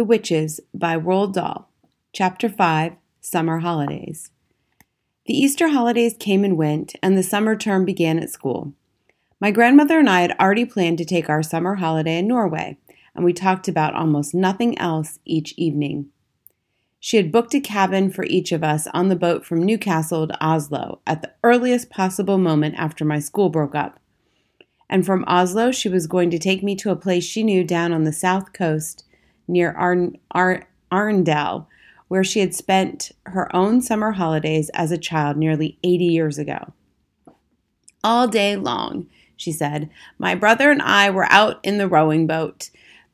The Witches by Roald Dahl, Chapter 5 Summer Holidays. The Easter holidays came and went, and the summer term began at school. My grandmother and I had already planned to take our summer holiday in Norway, and we talked about almost nothing else each evening. She had booked a cabin for each of us on the boat from Newcastle to Oslo at the earliest possible moment after my school broke up. And from Oslo, she was going to take me to a place she knew down on the south coast near Arn- Ar- where she had spent her own summer holidays as a child nearly 80 years ago. All day long, she said, my brother and I were out in the rowing boat.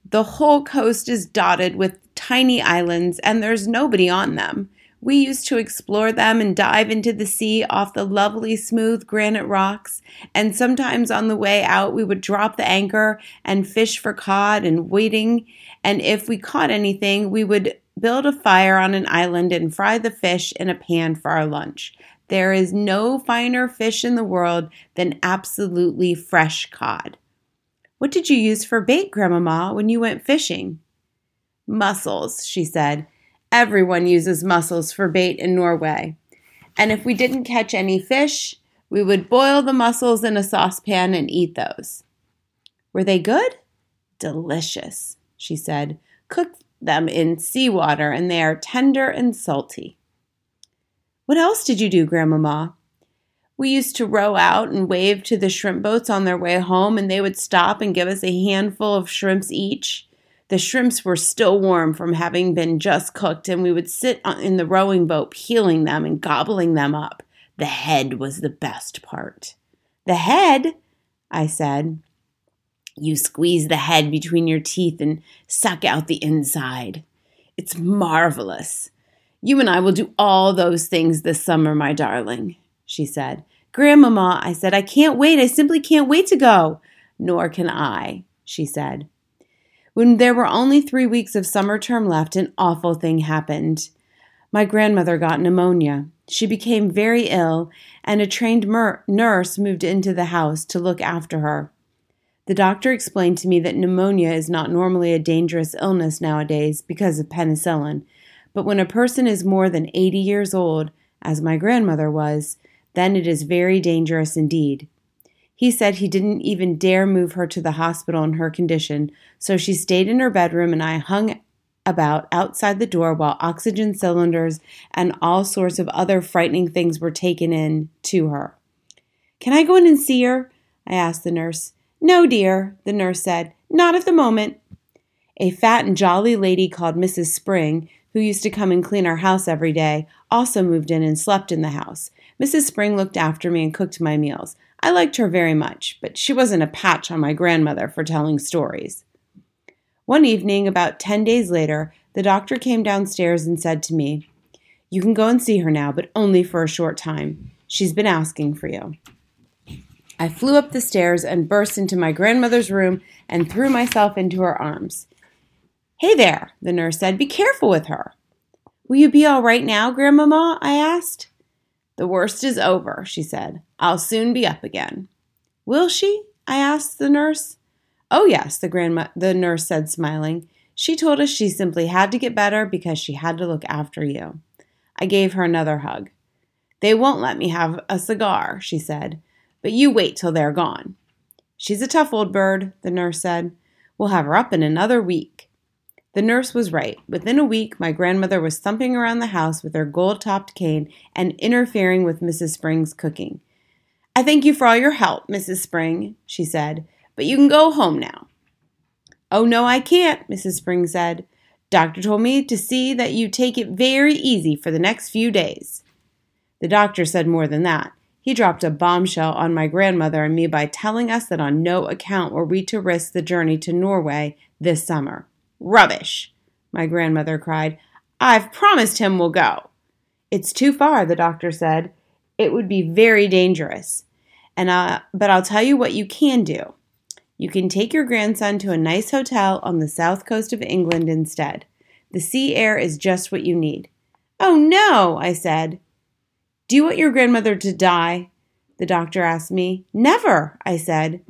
The whole coast is dotted with tiny islands, and there's nobody on them. We used to explore them and dive into the sea off the lovely smooth granite rocks, and sometimes on the way out we would drop the anchor and fish for cod and whiting, and if we caught anything, we would build a fire on an island and fry the fish in a pan for our lunch. There is no finer fish in the world than absolutely fresh cod. What did you use for bait, Grandmama, when you went fishing? Mussels, she said. Everyone uses mussels for bait in Norway. And if we didn't catch any fish, we would boil the mussels in a saucepan and eat those. Were they good? Delicious, she said. Cook them in seawater and they are tender and salty. What else did you do, Grandmama? We used to row out and wave to the shrimp boats on their way home, and they would stop and give us a handful of shrimps each. The shrimps were still warm from having been just cooked, and we would sit in the rowing boat peeling them and gobbling them up. The head was the best part. The head? I said. You squeeze the head between your teeth and suck out the inside. It's marvelous. You and I will do all those things this summer, my darling, she said. Grandmama, I said, I can't wait. I simply can't wait to go. Nor can I, she said. When there were only three weeks of summer term left, an awful thing happened. My grandmother got pneumonia. She became very ill, and a trained mer- nurse moved into the house to look after her. The doctor explained to me that pneumonia is not normally a dangerous illness nowadays because of penicillin, but when a person is more than 80 years old, as my grandmother was, then it is very dangerous indeed. He said he didn't even dare move her to the hospital in her condition, so she stayed in her bedroom and I hung about outside the door while oxygen cylinders and all sorts of other frightening things were taken in to her. Can I go in and see her? I asked the nurse. No, dear, the nurse said. Not at the moment. A fat and jolly lady called Mrs. Spring, who used to come and clean our house every day, also moved in and slept in the house. Mrs. Spring looked after me and cooked my meals. I liked her very much, but she wasn't a patch on my grandmother for telling stories. One evening, about ten days later, the doctor came downstairs and said to me, You can go and see her now, but only for a short time. She's been asking for you. I flew up the stairs and burst into my grandmother's room and threw myself into her arms. Hey there, the nurse said. Be careful with her. Will you be all right now, Grandmama? I asked. The worst is over, she said. I'll soon be up again. Will she? I asked the nurse. Oh, yes, the, grandma- the nurse said, smiling. She told us she simply had to get better because she had to look after you. I gave her another hug. They won't let me have a cigar, she said, but you wait till they're gone. She's a tough old bird, the nurse said. We'll have her up in another week. The nurse was right. Within a week, my grandmother was thumping around the house with her gold topped cane and interfering with Mrs. Spring's cooking. I thank you for all your help, Mrs. Spring, she said, but you can go home now. Oh, no, I can't, Mrs. Spring said. Doctor told me to see that you take it very easy for the next few days. The doctor said more than that. He dropped a bombshell on my grandmother and me by telling us that on no account were we to risk the journey to Norway this summer. Rubbish, my grandmother cried. I've promised him we'll go. It's too far, the doctor said. It would be very dangerous. And uh, but I'll tell you what you can do. You can take your grandson to a nice hotel on the south coast of England instead. The sea air is just what you need. Oh no, I said. Do you want your grandmother to die? The doctor asked me. Never, I said.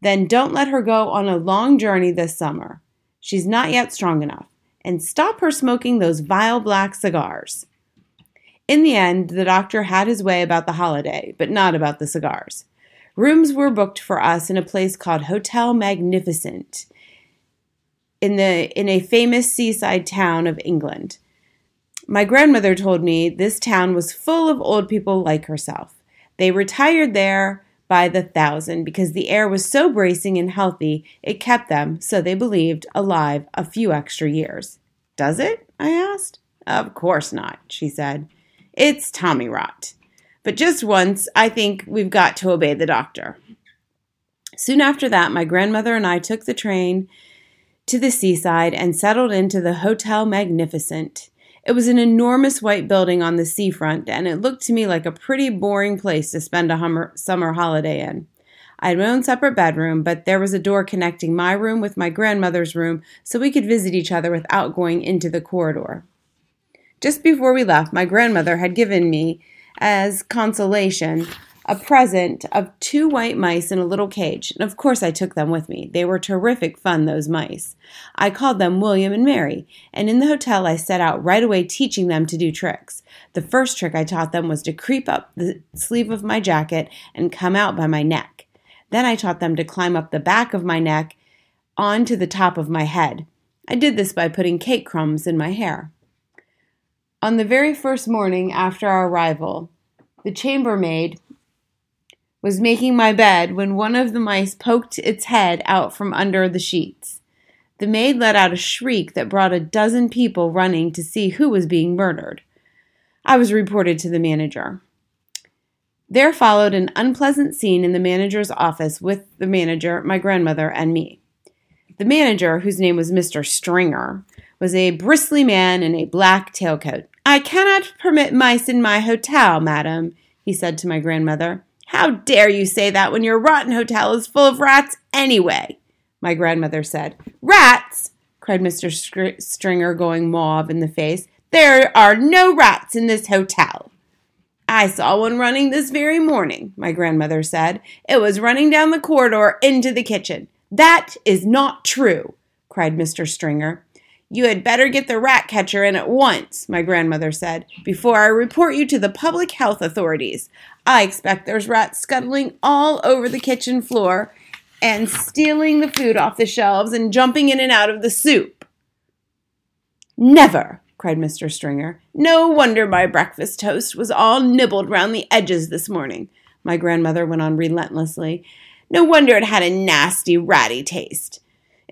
Then don't let her go on a long journey this summer. She's not yet strong enough. and stop her smoking those vile black cigars. In the end, the doctor had his way about the holiday, but not about the cigars. Rooms were booked for us in a place called Hotel Magnificent in the in a famous seaside town of England. My grandmother told me this town was full of old people like herself. They retired there by the thousand because the air was so bracing and healthy it kept them, so they believed, alive a few extra years. Does it? I asked. Of course not, she said. It's Tommy rot. But just once, I think we've got to obey the doctor. Soon after that, my grandmother and I took the train to the seaside and settled into the Hotel Magnificent. It was an enormous white building on the seafront, and it looked to me like a pretty boring place to spend a hummer, summer holiday in. I had my own separate bedroom, but there was a door connecting my room with my grandmother's room so we could visit each other without going into the corridor. Just before we left, my grandmother had given me, as consolation, a present of two white mice in a little cage, and of course I took them with me. They were terrific fun, those mice. I called them William and Mary, and in the hotel I set out right away teaching them to do tricks. The first trick I taught them was to creep up the sleeve of my jacket and come out by my neck. Then I taught them to climb up the back of my neck onto the top of my head. I did this by putting cake crumbs in my hair. On the very first morning after our arrival, the chambermaid was making my bed when one of the mice poked its head out from under the sheets. The maid let out a shriek that brought a dozen people running to see who was being murdered. I was reported to the manager. There followed an unpleasant scene in the manager's office with the manager, my grandmother, and me. The manager, whose name was Mr. Stringer, was a bristly man in a black tailcoat. I cannot permit mice in my hotel, madam, he said to my grandmother. How dare you say that when your rotten hotel is full of rats anyway? My grandmother said. Rats! cried Mr. Stringer, going mauve in the face. There are no rats in this hotel. I saw one running this very morning, my grandmother said. It was running down the corridor into the kitchen. That is not true, cried Mr. Stringer. You had better get the rat catcher in at once, my grandmother said, before I report you to the public health authorities. I expect there's rats scuttling all over the kitchen floor and stealing the food off the shelves and jumping in and out of the soup. Never, cried Mr. Stringer. No wonder my breakfast toast was all nibbled round the edges this morning, my grandmother went on relentlessly. No wonder it had a nasty, ratty taste.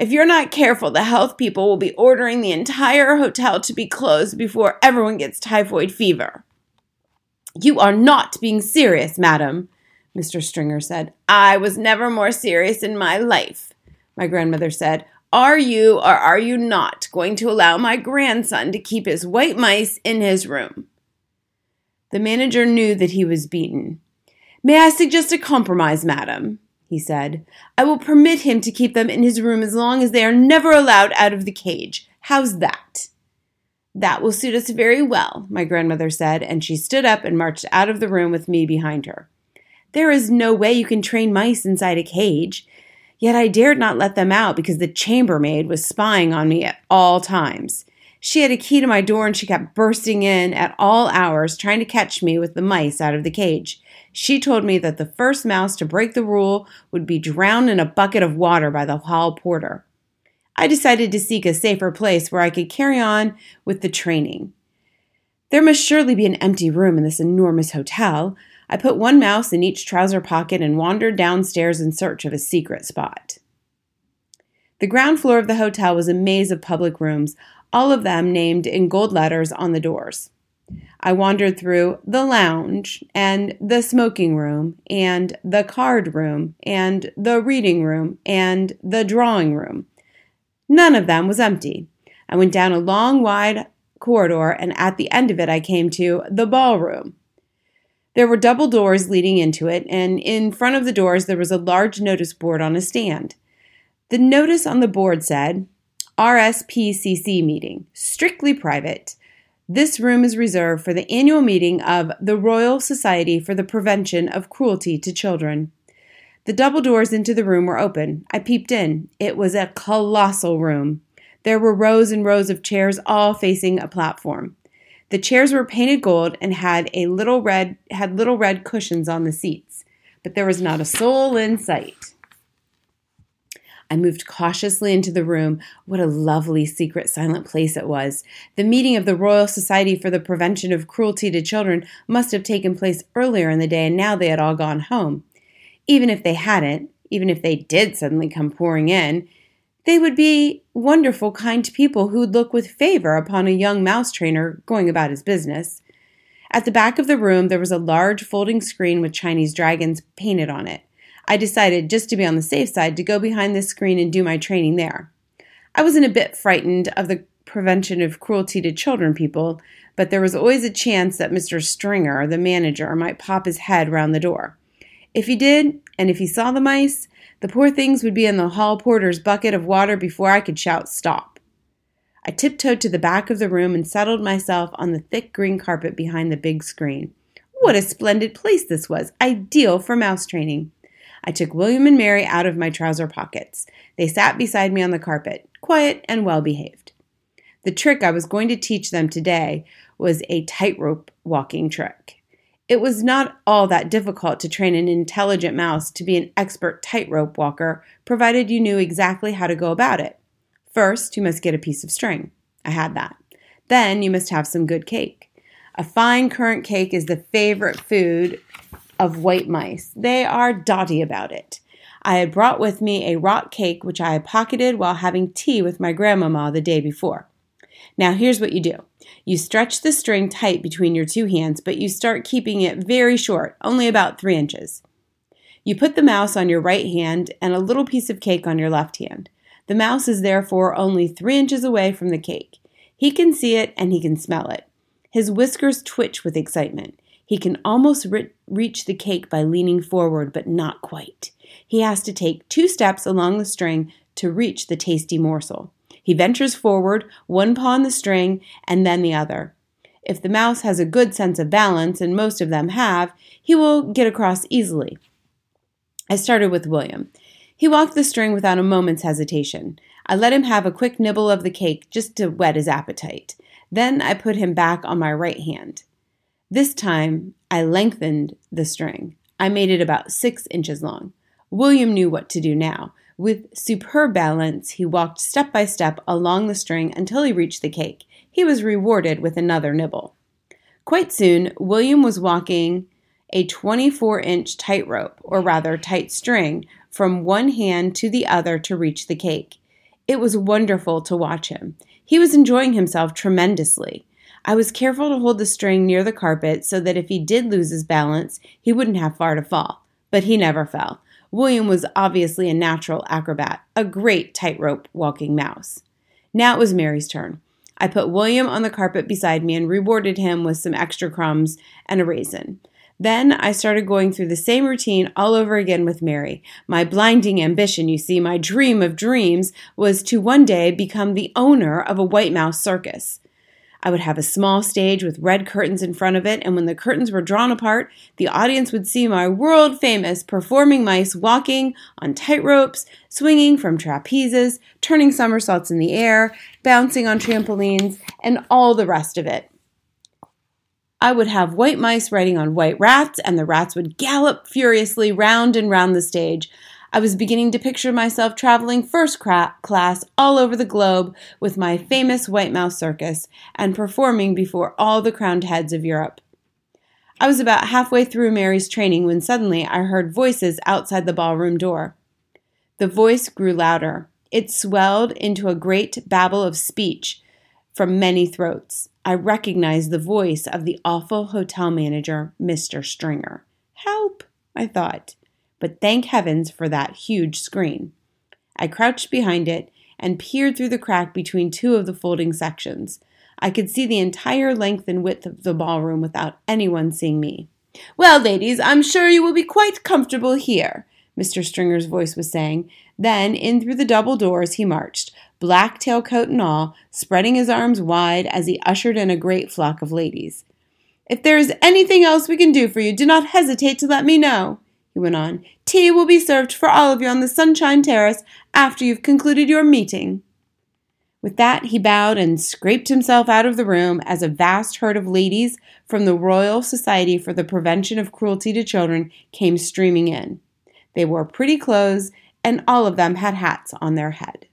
If you're not careful, the health people will be ordering the entire hotel to be closed before everyone gets typhoid fever. You are not being serious, madam, Mr. Stringer said. I was never more serious in my life, my grandmother said. Are you or are you not going to allow my grandson to keep his white mice in his room? The manager knew that he was beaten. May I suggest a compromise, madam? He said. I will permit him to keep them in his room as long as they are never allowed out of the cage. How's that? That will suit us very well, my grandmother said, and she stood up and marched out of the room with me behind her. There is no way you can train mice inside a cage. Yet I dared not let them out because the chambermaid was spying on me at all times. She had a key to my door and she kept bursting in at all hours trying to catch me with the mice out of the cage. She told me that the first mouse to break the rule would be drowned in a bucket of water by the hall porter. I decided to seek a safer place where I could carry on with the training. There must surely be an empty room in this enormous hotel. I put one mouse in each trouser pocket and wandered downstairs in search of a secret spot. The ground floor of the hotel was a maze of public rooms, all of them named in gold letters on the doors. I wandered through the lounge and the smoking room and the card room and the reading room and the drawing room. None of them was empty. I went down a long, wide corridor, and at the end of it, I came to the ballroom. There were double doors leading into it, and in front of the doors, there was a large notice board on a stand. The notice on the board said, RSPCC meeting, strictly private. This room is reserved for the annual meeting of the Royal Society for the Prevention of Cruelty to Children. The double doors into the room were open. I peeped in. It was a colossal room. There were rows and rows of chairs all facing a platform. The chairs were painted gold and had a little red had little red cushions on the seats, but there was not a soul in sight. I moved cautiously into the room. What a lovely, secret, silent place it was. The meeting of the Royal Society for the Prevention of Cruelty to Children must have taken place earlier in the day, and now they had all gone home. Even if they hadn't, even if they did suddenly come pouring in, they would be wonderful, kind people who would look with favor upon a young mouse trainer going about his business. At the back of the room, there was a large folding screen with Chinese dragons painted on it. I decided, just to be on the safe side, to go behind this screen and do my training there. I wasn't a bit frightened of the prevention of cruelty to children people, but there was always a chance that Mr. Stringer, the manager, might pop his head round the door. If he did, and if he saw the mice, the poor things would be in the hall porter's bucket of water before I could shout stop. I tiptoed to the back of the room and settled myself on the thick green carpet behind the big screen. What a splendid place this was, ideal for mouse training. I took William and Mary out of my trouser pockets. They sat beside me on the carpet, quiet and well behaved. The trick I was going to teach them today was a tightrope walking trick. It was not all that difficult to train an intelligent mouse to be an expert tightrope walker, provided you knew exactly how to go about it. First, you must get a piece of string. I had that. Then, you must have some good cake. A fine currant cake is the favorite food of white mice. They are dotty about it. I had brought with me a rock cake which I had pocketed while having tea with my grandmama the day before. Now, here's what you do you stretch the string tight between your two hands, but you start keeping it very short, only about three inches. You put the mouse on your right hand and a little piece of cake on your left hand. The mouse is therefore only three inches away from the cake. He can see it and he can smell it. His whiskers twitch with excitement. He can almost re- reach the cake by leaning forward, but not quite. He has to take two steps along the string to reach the tasty morsel. He ventures forward, one paw on the string, and then the other. If the mouse has a good sense of balance, and most of them have, he will get across easily. I started with William. He walked the string without a moment's hesitation. I let him have a quick nibble of the cake just to whet his appetite. Then I put him back on my right hand. This time, I lengthened the string. I made it about six inches long. William knew what to do now. With superb balance, he walked step by step along the string until he reached the cake. He was rewarded with another nibble. Quite soon, William was walking a 24 inch tightrope, or rather tight string, from one hand to the other to reach the cake. It was wonderful to watch him. He was enjoying himself tremendously. I was careful to hold the string near the carpet so that if he did lose his balance, he wouldn't have far to fall. But he never fell. William was obviously a natural acrobat, a great tightrope walking mouse. Now it was Mary's turn. I put William on the carpet beside me and rewarded him with some extra crumbs and a raisin. Then I started going through the same routine all over again with Mary. My blinding ambition, you see, my dream of dreams, was to one day become the owner of a white mouse circus. I would have a small stage with red curtains in front of it, and when the curtains were drawn apart, the audience would see my world famous performing mice walking on tight ropes, swinging from trapezes, turning somersaults in the air, bouncing on trampolines, and all the rest of it. I would have white mice riding on white rats, and the rats would gallop furiously round and round the stage. I was beginning to picture myself traveling first class all over the globe with my famous White Mouse Circus and performing before all the crowned heads of Europe. I was about halfway through Mary's training when suddenly I heard voices outside the ballroom door. The voice grew louder. It swelled into a great babble of speech from many throats. I recognized the voice of the awful hotel manager, Mr. Stringer. Help, I thought but thank heavens for that huge screen. I crouched behind it and peered through the crack between two of the folding sections. I could see the entire length and width of the ballroom without anyone seeing me. Well, ladies, I'm sure you will be quite comfortable here, Mr. Stringer's voice was saying. Then, in through the double doors he marched, black tailcoat and all, spreading his arms wide as he ushered in a great flock of ladies. If there is anything else we can do for you, do not hesitate to let me know he went on. Tea will be served for all of you on the Sunshine Terrace after you've concluded your meeting. With that, he bowed and scraped himself out of the room as a vast herd of ladies from the Royal Society for the Prevention of Cruelty to Children came streaming in. They wore pretty clothes, and all of them had hats on their head.